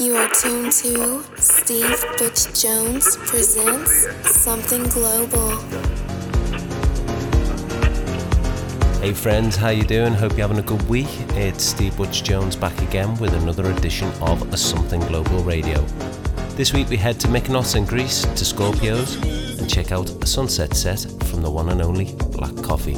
You are tuned to Steve Butch Jones presents Something Global. Hey friends, how you doing? Hope you're having a good week. It's Steve Butch Jones back again with another edition of Something Global Radio. This week we head to Mykonos in Greece to Scorpios and check out a sunset set from the one and only Black Coffee.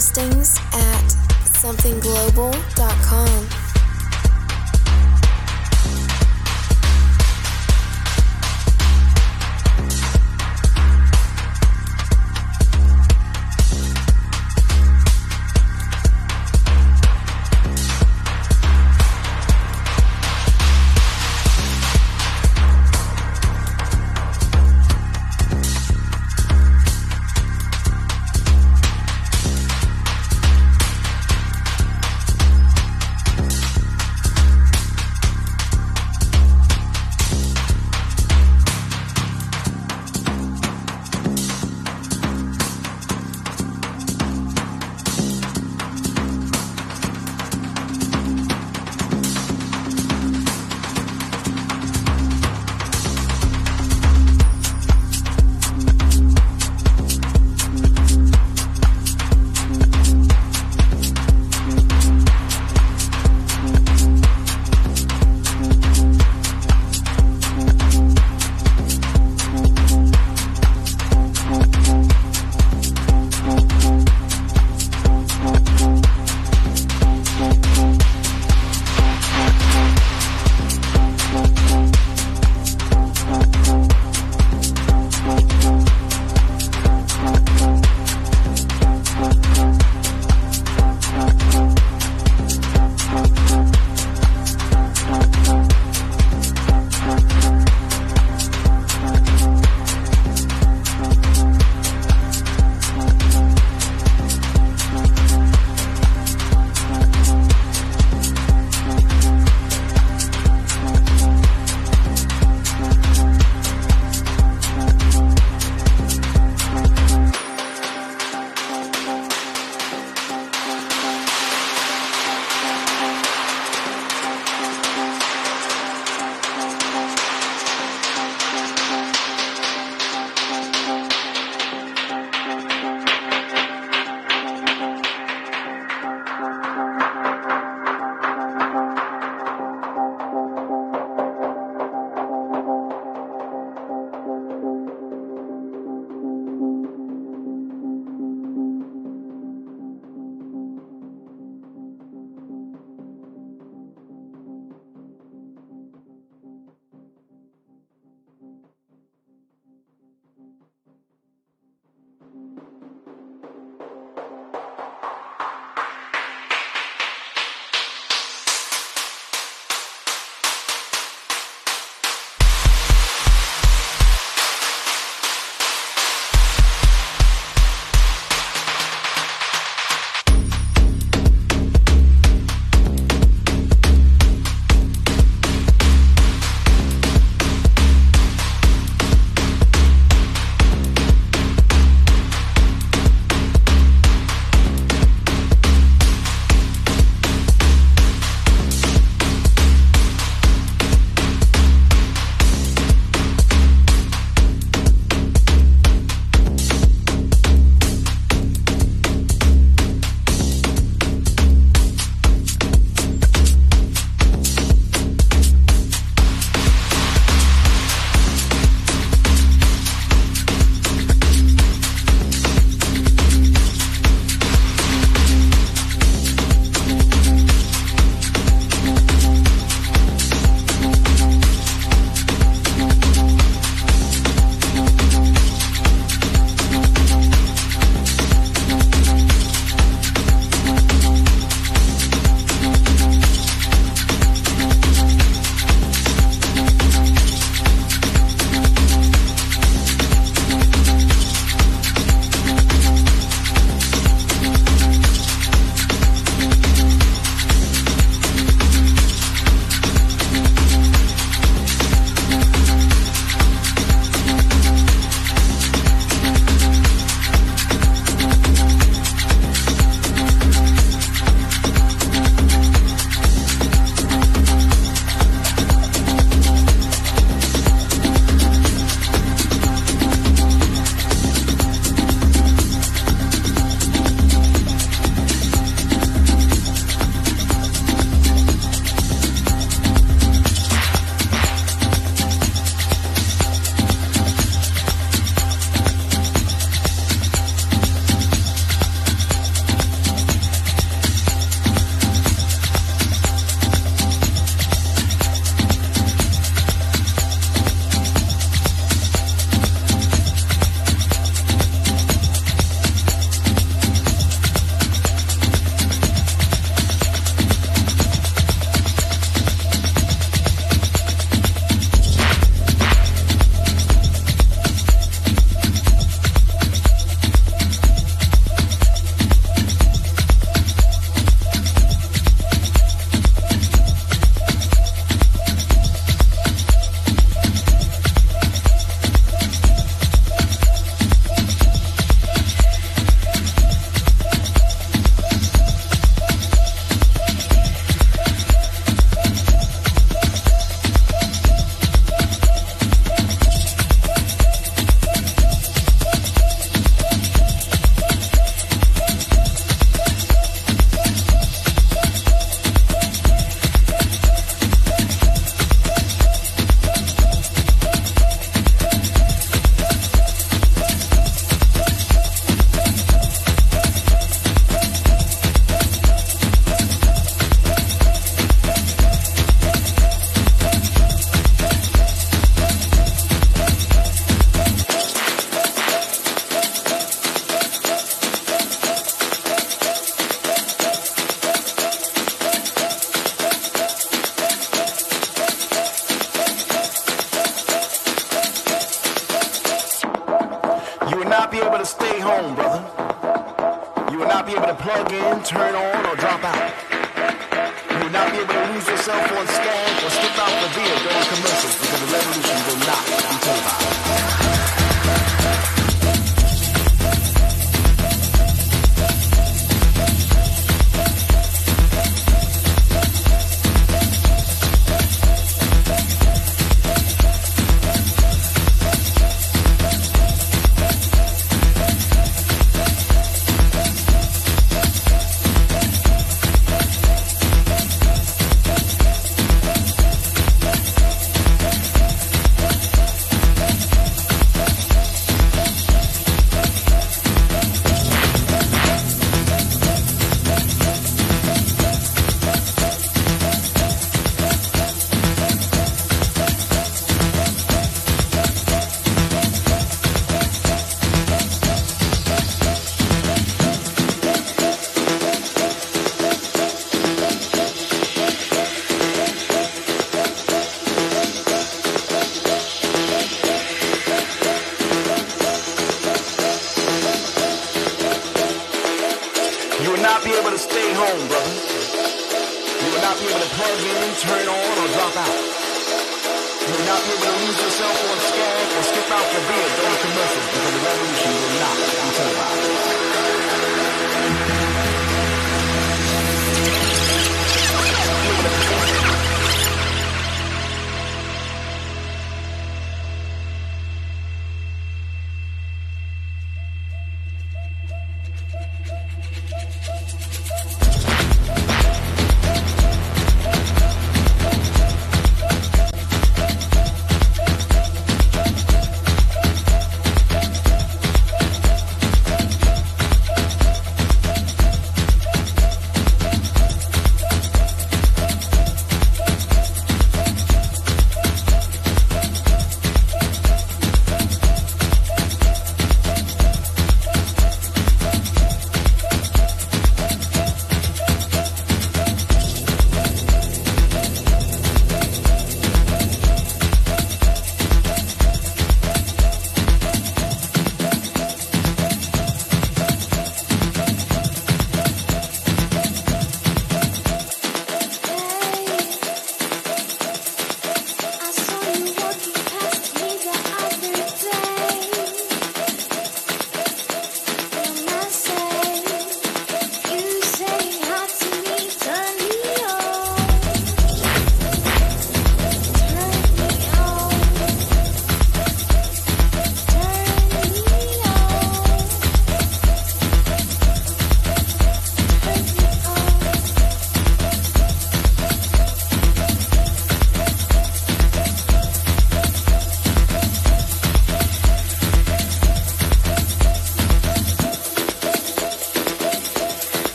Listings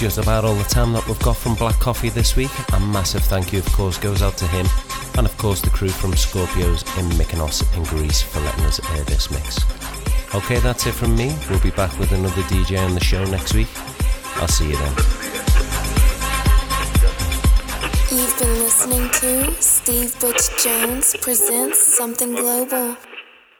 just about all the time that we've got from Black Coffee this week. A massive thank you, of course, goes out to him and, of course, the crew from Scorpios in Mykonos in Greece for letting us air this mix. Okay, that's it from me. We'll be back with another DJ on the show next week. I'll see you then. You've been listening to Steve Butch Jones presents Something Global.